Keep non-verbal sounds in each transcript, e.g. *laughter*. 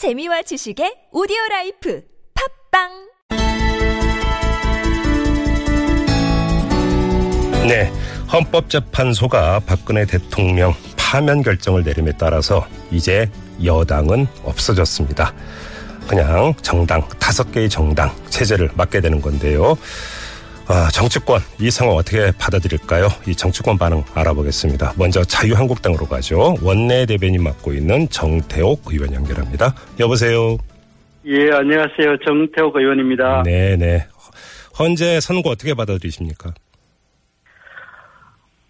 재미와 지식의 오디오 라이프 팟빵 네. 헌법재판소가 박근혜 대통령 파면 결정을 내림에 따라서 이제 여당은 없어졌습니다. 그냥 정당, 다섯 개의 정당 체제를 맞게 되는 건데요. 아, 정치권 이 상황 어떻게 받아들일까요? 이 정치권 반응 알아보겠습니다. 먼저 자유한국당으로 가죠. 원내 대변인 맡고 있는 정태옥 의원 연결합니다. 여보세요. 예, 안녕하세요. 정태욱 의원입니다. 네네. 현재 선거 어떻게 받아들이십니까?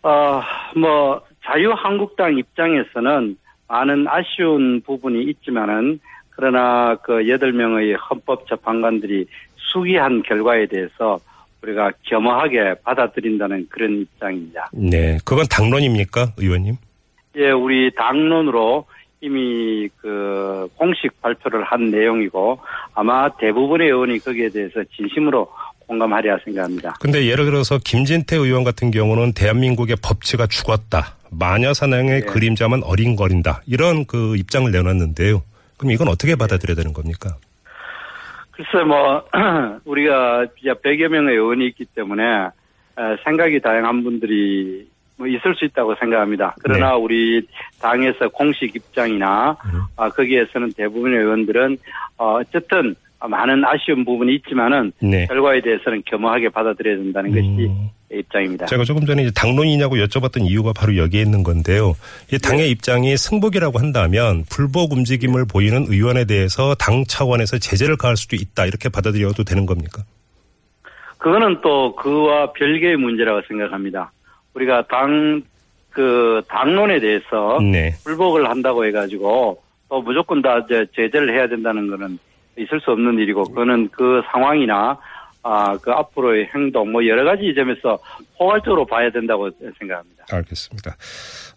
어, 뭐, 자유한국당 입장에서는 많은 아쉬운 부분이 있지만은, 그러나 그 여덟 명의 헌법 재판관들이 수기한 결과에 대해서 우리가 겸허하게 받아들인다는 그런 입장입니다. 네. 그건 당론입니까, 의원님? 예, 우리 당론으로 이미 그 공식 발표를 한 내용이고 아마 대부분의 의원이 거기에 대해서 진심으로 공감하리라 생각합니다. 근데 예를 들어서 김진태 의원 같은 경우는 대한민국의 법치가 죽었다. 마녀 사냥의 네. 그림자만 어린거린다. 이런 그 입장을 내놨는데요. 그럼 이건 어떻게 받아들여야 되는 겁니까? 글쎄 뭐 *clears throat* 우리가 이제 100여 명의 의원이 있기 때문에 에, 생각이 다양한 분들이 뭐 있을 수 있다고 생각합니다. 그러나 우리 당에서 공식 입장이나 음. 아, 거기에서는 대부분의 의원들은 어, 어쨌든 많은 아쉬운 부분이 있지만은 네. 결과에 대해서는 겸허하게 받아들여야 된다는 것이 음. 입장입니다. 제가 조금 전에 이제 당론이냐고 여쭤봤던 이유가 바로 여기에 있는 건데요. 이 당의 네. 입장이 승복이라고 한다면 불복 움직임을 보이는 의원에 대해서 당 차원에서 제재를 가할 수도 있다. 이렇게 받아들여도 되는 겁니까? 그거는 또 그와 별개의 문제라고 생각합니다. 우리가 당, 그, 당론에 대해서 네. 불복을 한다고 해가지고 또 무조건 다 제재를 해야 된다는 거는 있을 수 없는 일이고 그거는 그 상황이나 아, 그 앞으로의 행동 뭐 여러 가지 점에서 포괄적으로 봐야 된다고 생각합니다. 알겠습니다.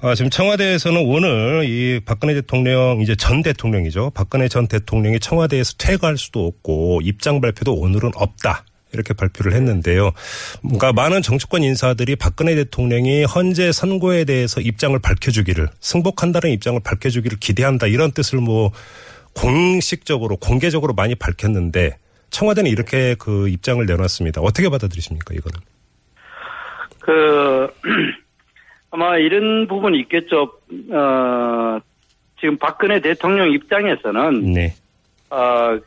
아, 지금 청와대에서는 오늘 이 박근혜 대통령 이제 전 대통령이죠. 박근혜 전 대통령이 청와대에서 퇴거할 수도 없고 입장 발표도 오늘은 없다. 이렇게 발표를 했는데요. 그러니까 많은 정치권 인사들이 박근혜 대통령이 현재 선거에 대해서 입장을 밝혀주기를 승복한다는 입장을 밝혀주기를 기대한다 이런 뜻을 뭐 공식적으로 공개적으로 많이 밝혔는데 청와대는 이렇게 그 입장을 내놨습니다. 어떻게 받아들이십니까 이거는? 그 *clears throat* 아마 이런 부분이 있겠죠. 어, 지금 박근혜 대통령 입장에서는 네. 어,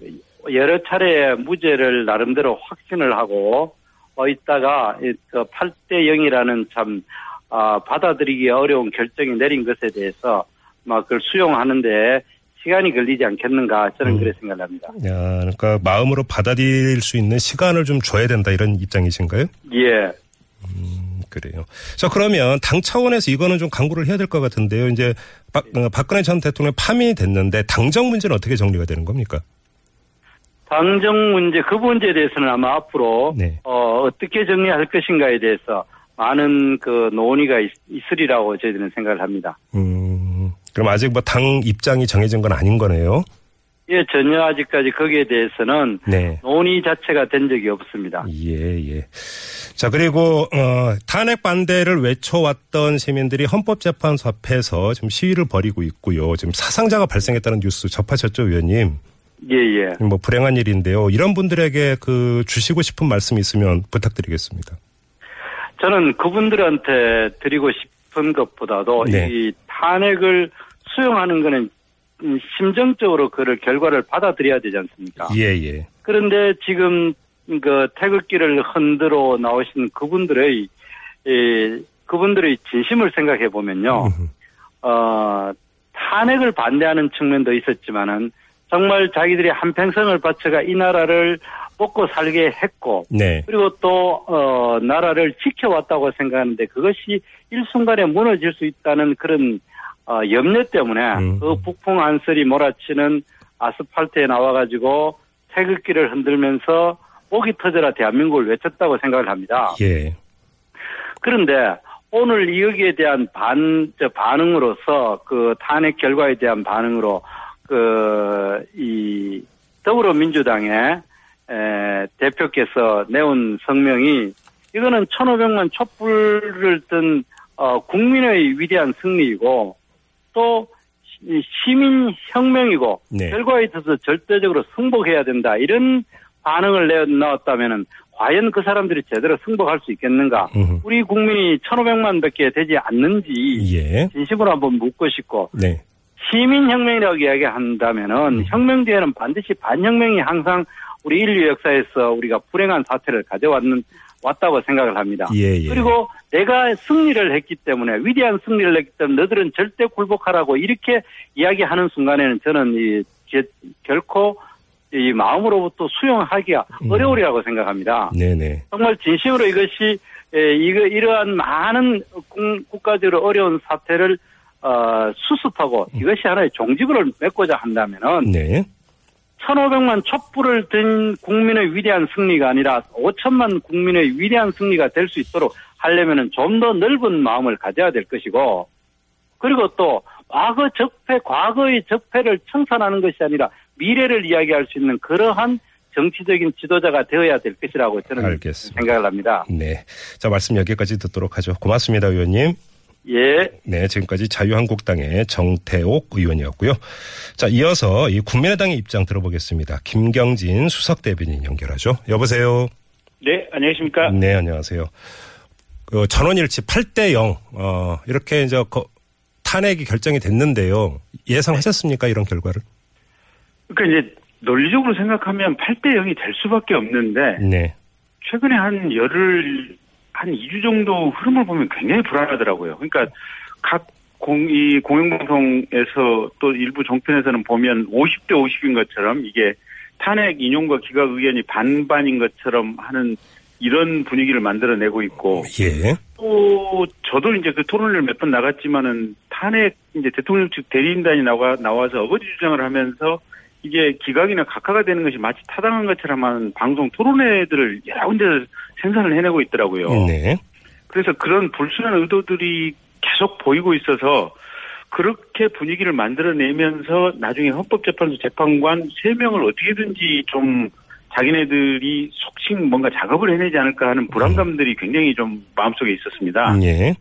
여러 차례 무죄를 나름대로 확신을 하고 어 있다가 이, 그 8대 0이라는 참 아, 받아들이기 어려운 결정이 내린 것에 대해서 막 그걸 수용하는데 시간이 걸리지 않겠는가 저는 음. 그래 생각합니다. 야, 그러니까 마음으로 받아들일 수 있는 시간을 좀 줘야 된다 이런 입장이신가요? 예. 음, 그래요. 자, 그러면 당 차원에서 이거는 좀 강구를 해야 될 것 같은데요. 이제 박, 어, 박근혜 전 대통령 파면이 됐는데 당정 문제는 어떻게 정리가 되는 겁니까? 당정 문제 그 문제에 대해서는 아마 앞으로 네. 어, 어떻게 정리할 것인가에 대해서 많은 그 논의가 있, 있으리라고 저희들은 생각을 합니다. 음, 그럼 아직 뭐 당 입장이 정해진 건 아닌 거네요. 예, 전혀 아직까지 거기에 대해서는 네. 논의 자체가 된 적이 없습니다. 예, 예. 자, 그리고, 어, 탄핵 반대를 외쳐왔던 시민들이 헌법재판소 앞에서 지금 시위를 벌이고 있고요. 지금 사상자가 발생했다는 뉴스 접하셨죠, 의원님? 예, 예. 뭐 불행한 일인데요. 이런 분들에게 그 주시고 싶은 말씀 있으면 부탁드리겠습니다. 저는 그분들한테 드리고 싶은 것보다도 네. 이 탄핵을 수용하는 거는 음, 심정적으로 그를 결과를 받아들여야 되지 않습니까? 예, 예. 그런데 지금 그 태극기를 흔들어 나오신 그분들의 이, 그분들의 진심을 생각해 보면요. 어, 탄핵을 반대하는 측면도 있었지만은 정말 자기들이 한평생을 바쳐가 이 나라를 먹고 살게 했고 네. 그리고 또, 어, 나라를 지켜왔다고 생각하는데 그것이 일순간에 무너질 수 있다는 그런, 어, 염려 때문에 음. 그 북풍 한설이 몰아치는 아스팔트에 나와가지고 태극기를 흔들면서 목이 터져라 대한민국을 외쳤다고 생각을 합니다. 예. 그런데 오늘 여기에 대한 반, 저 반응으로서 그 탄핵 결과에 대한 반응으로 그, 이, 더불어민주당의 에, 대표께서 내온 성명이 이거는 1,500만 촛불을 뜬 어, 국민의 위대한 승리이고 또 시- 시민 혁명이고 네. 결과에 있어서 절대적으로 승복해야 된다 이런 반응을 내 넣었다면은 과연 그 사람들이 제대로 승복할 수 있겠는가? 음흠. 우리 국민이 1,500만 밖에 되지 않는지 예. 진심으로 한번 묻고 싶고 네. 시민혁명이라고 이야기한다면은 음. 혁명 뒤에는 반드시 반혁명이 항상 우리 인류 역사에서 우리가 불행한 사태를 가져왔는 왔다고 생각을 합니다. 예, 예. 그리고 내가 승리를 했기 때문에 위대한 승리를 했기 때문에 너들은 절대 굴복하라고 이렇게 이야기하는 순간에는 저는 이 게- 결코 이 마음으로부터 수용하기가 음. 어려우리라고 생각합니다. 네네. 정말 진심으로 이것이 에, 이거 이러한 많은 국- 국가적으로 어려운 사태를 어, 수습하고 이것이 하나의 종지부를 맺고자 한다면은 네. 1,500만 촛불을 든 국민의 위대한 승리가 아니라 5천만 국민의 위대한 승리가 될 수 있도록 하려면은 좀 더 넓은 마음을 가져야 될 것이고 그리고 또 과거 적폐, 과거의 적폐를 청산하는 것이 아니라 미래를 이야기할 수 있는 그러한 정치적인 지도자가 되어야 될 것이라고 저는 알겠습니다. 생각을 합니다. 네. 자, 말씀 여기까지 듣도록 하죠. 고맙습니다, 의원님. 예. 네, 지금까지 자유한국당의 정태옥 의원이었고요. 자, 이어서 이 국민의당의 입장 들어보겠습니다. 김경진 수석 대변인 연결하죠. 여보세요. 네, 안녕하십니까. 네, 안녕하세요. 그 전원일치 8대 0, 어, 이렇게 이제 거- 탄핵이 결정이 됐는데요. 예상하셨습니까? 이런 결과를? 그러니까 이제 논리적으로 생각하면 8대 0이 될 수밖에 없는데 네. 최근에 한 열흘 한 2주 정도 흐름을 보면 굉장히 불안하더라고요. 그러니까 각 공, 이 공영방송에서 또 일부 종편에서는 보면 50대 50인 것처럼 이게 탄핵 인용과 기각 의견이 반반인 것처럼 하는 이런 분위기를 만들어내고 있고 예. 또 저도 이제 그 토론을 몇 번 나갔지만은 탄핵 이제 대통령 측 대리인단이 나와 나와서 어거지 주장을 하면서 이게 기각이나 각하가 되는 것이 마치 타당한 것처럼 하는 방송 토론회들을 여러 군데서 생산을 해내고 있더라고요. 네. 그래서 그런 불순한 의도들이 계속 보이고 있어서 그렇게 분위기를 만들어내면서 나중에 헌법재판소 재판관 3명을 어떻게든지 좀 자기네들이 속칭 뭔가 작업을 해내지 않을까 하는 불안감들이 굉장히 좀 마음속에 있었습니다. 예.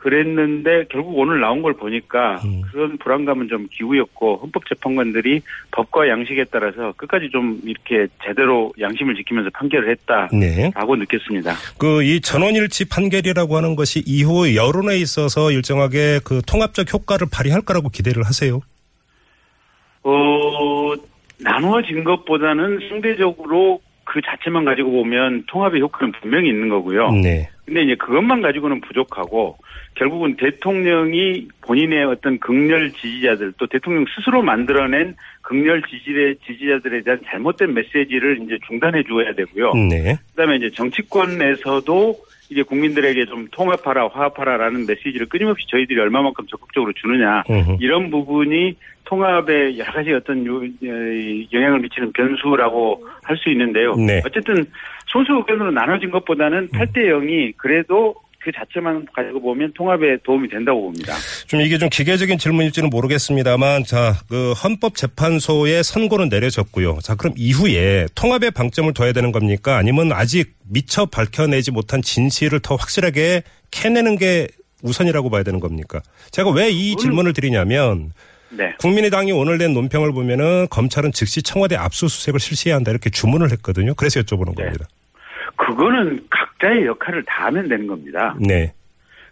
그랬는데 결국 오늘 나온 걸 보니까 음. 그런 불안감은 좀 기우였고 헌법재판관들이 법과 양식에 따라서 끝까지 좀 이렇게 제대로 양심을 지키면서 판결을 네. 했다라고 느꼈습니다. 그 이 전원일치 판결이라고 하는 것이 이후 여론에 있어서 일정하게 그 통합적 효과를 발휘할 거라고 기대를 하세요. 어, 나누어진 것보다는 상대적으로 그 자체만 가지고 보면 통합의 효과는 분명히 있는 거고요. 네. 근데 이제 그것만 가지고는 부족하고 결국은 대통령이 본인의 어떤 극렬 지지자들 또 대통령 스스로 만들어낸 극렬 지지의 지지자들에 대한 잘못된 메시지를 이제 중단해 주어야 되고요. 네. 그다음에 이제 정치권에서도 이게 국민들에게 좀 통합하라, 화합하라라는 메시지를 끊임없이 저희들이 얼마만큼 적극적으로 주느냐 음흠. 이런 부분이 통합에 여러 가지 어떤 요- 에, 영향을 미치는 변수라고 할 수 있는데요. 네. 어쨌든 소수 의견으로 나눠진 것보다는 8대 0이 그래도 그 자체만 가지고 보면 통합에 도움이 된다고 봅니다. 좀 이게 좀 기계적인 질문일지는 모르겠습니다만, 자, 그 헌법재판소의 선고는 내려졌고요. 자, 그럼 이후에 통합에 방점을 둬야 되는 겁니까? 아니면 아직 미처 밝혀내지 못한 진실을 더 확실하게 캐내는 게 우선이라고 봐야 되는 겁니까? 제가 왜 이 질문을 드리냐면, 네. 국민의당이 오늘 낸 논평을 보면은 검찰은 즉시 청와대 압수수색을 실시해야 한다 이렇게 주문을 했거든요. 그래서 여쭤보는 네. 겁니다. 그거는 각자의 역할을 다 하면 되는 겁니다. 네.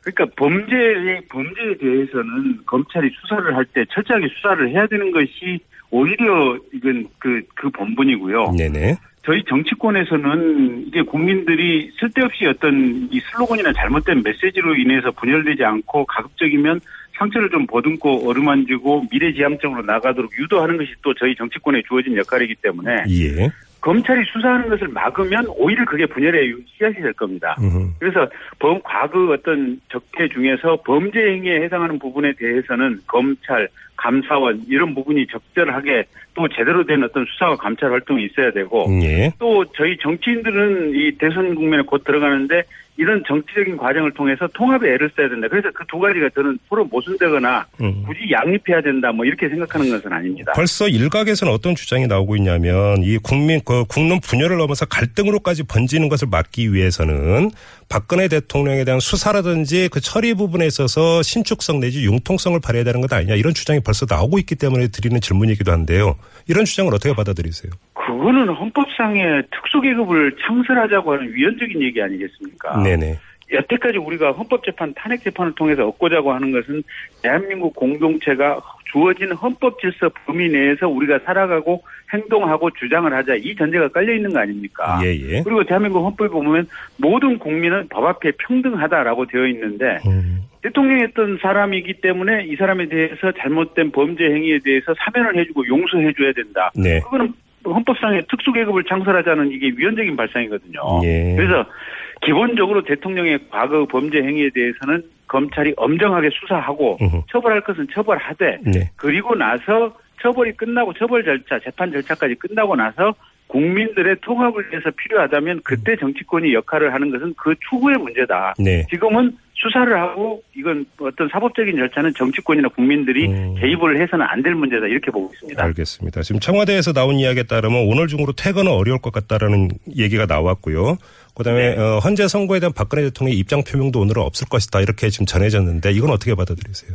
그러니까 범죄에 범죄에 대해서는 검찰이 수사를 할 때 철저하게 수사를 해야 되는 것이 오히려 이건 그 그 본분이고요. 네네. 저희 정치권에서는 이게 국민들이 쓸데없이 어떤 이 슬로건이나 잘못된 메시지로 인해서 분열되지 않고 가급적이면 상처를 좀 보듬고 어루만지고 미래지향적으로 나가도록 유도하는 것이 또 저희 정치권에 주어진 역할이기 때문에 예. 검찰이 수사하는 것을 막으면 오히려 그게 분열의 씨앗이 될 겁니다. 음흠. 그래서 범 과거 어떤 적폐 중에서 범죄 행위에 해당하는 부분에 대해서는 검찰, 감사원 이런 부분이 적절하게 또 제대로 된 어떤 수사와 감찰 활동이 있어야 되고 예. 또 저희 정치인들은 이 대선 국면에 곧 들어가는데 이런 정치적인 과정을 통해서 통합에 애를 써야 된다. 그래서 그 두 가지가 저는 서로 모순되거나 음. 굳이 양립해야 된다. 뭐 이렇게 생각하는 것은 아닙니다. 벌써 일각에서는 어떤 주장이 나오고 있냐면 이 국민 그 국론 분열을 넘어서 갈등으로까지 번지는 것을 막기 위해서는 박근혜 대통령에 대한 수사라든지 그 처리 부분에 있어서 신축성 내지 융통성을 발휘해야 되는 것 아니냐 이런 주장이 벌써 나오고 있기 때문에 드리는 질문이기도 한데요. 이런 주장을 어떻게 받아들이세요? 그거는 헌법상의 특수계급을 창설하자고 하는 위헌적인 얘기 아니겠습니까? 네네. 여태까지 우리가 헌법재판 탄핵 재판을 통해서 얻고자고 하는 것은 대한민국 공동체가 주어진 헌법 질서 범위 내에서 우리가 살아가고 행동하고 주장을 하자 이 전제가 깔려 있는 거 아닙니까? 예 예. 그리고 대한민국 헌법에 보면 모든 국민은 법 앞에 평등하다라고 되어 있는데 음, 대통령이었던 사람이기 때문에 이 사람에 대해서 잘못된 범죄 행위에 대해서 사면을 해주고 용서해줘야 된다. 네. 그거는 헌법상의 특수계급을 창설하자는 이게 위헌적인 발상이거든요. 예. 그래서 기본적으로 대통령의 과거 범죄 행위에 대해서는 검찰이 엄정하게 수사하고 음흠. 처벌할 것은 처벌하되 네. 그리고 나서 처벌이 끝나고 처벌 절차, 재판 절차까지 끝나고 나서 국민들의 통합을 위해서 필요하다면 그때 정치권이 역할을 하는 것은 그 추후의 문제다. 네. 지금은 수사를 하고 이건 어떤 사법적인 절차는 정치권이나 국민들이 음. 개입을 해서는 안 될 문제다 이렇게 보고 있습니다. 알겠습니다. 지금 청와대에서 나온 이야기에 따르면 오늘 중으로 퇴거는 어려울 것 같다라는 얘기가 나왔고요. 그다음에 네. 어, 헌재 선고에 대한 박근혜 대통령의 입장 표명도 오늘은 없을 것이다 이렇게 지금 전해졌는데 이건 어떻게 받아들이세요?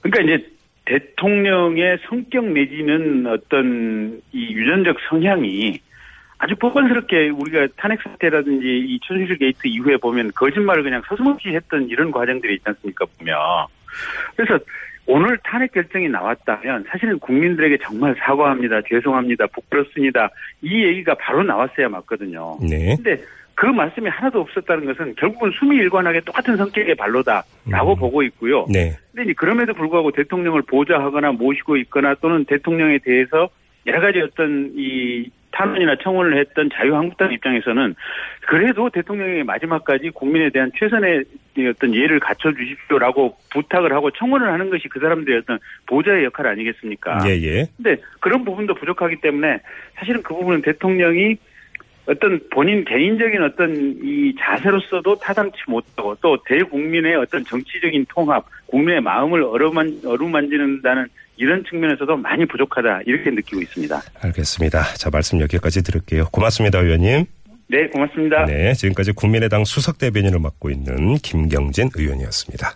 그러니까 이제 대통령의 성격 내지는 어떤 이 유전적 성향이 아주 뻔뻔스럽게 우리가 탄핵 사태라든지 이 최순실 게이트 이후에 보면 거짓말을 그냥 서슴없이 했던 이런 과정들이 있지 않습니까 보면. 그래서 오늘 탄핵 결정이 나왔다면 사실은 국민들에게 정말 사과합니다 죄송합니다 부끄럽습니다. 이 얘기가 바로 나왔어야 맞거든요. 네. 근데 그 말씀이 하나도 없었다는 것은 결국은 숨이 일관하게 똑같은 성격의 발로다라고 음. 보고 있고요. 네. 근데 이제 그럼에도 불구하고 대통령을 보좌하거나 모시고 있거나 또는 대통령에 대해서 여러 가지 어떤 이 탄원이나 청원을 했던 자유한국당 입장에서는 그래도 대통령의 마지막까지 국민에 대한 최선의 어떤 예를 갖춰 주십시오라고 부탁을 하고 청원을 하는 것이 그 사람들의 어떤 보좌의 역할 아니겠습니까? 예, 예. 근데 그런 부분도 부족하기 때문에 사실은 그 부분은 대통령이 어떤 본인 개인적인 어떤 이 자세로서도 타당치 못하고 또 대국민의 어떤 정치적인 통합, 국민의 마음을 어루만, 어루만지는다는 이런 측면에서도 많이 부족하다 이렇게 느끼고 있습니다. 알겠습니다. 자, 말씀 여기까지 들을게요. 고맙습니다, 의원님. 네, 고맙습니다. 네, 지금까지 국민의당 수석 대변인을 맡고 있는 김경진 의원이었습니다.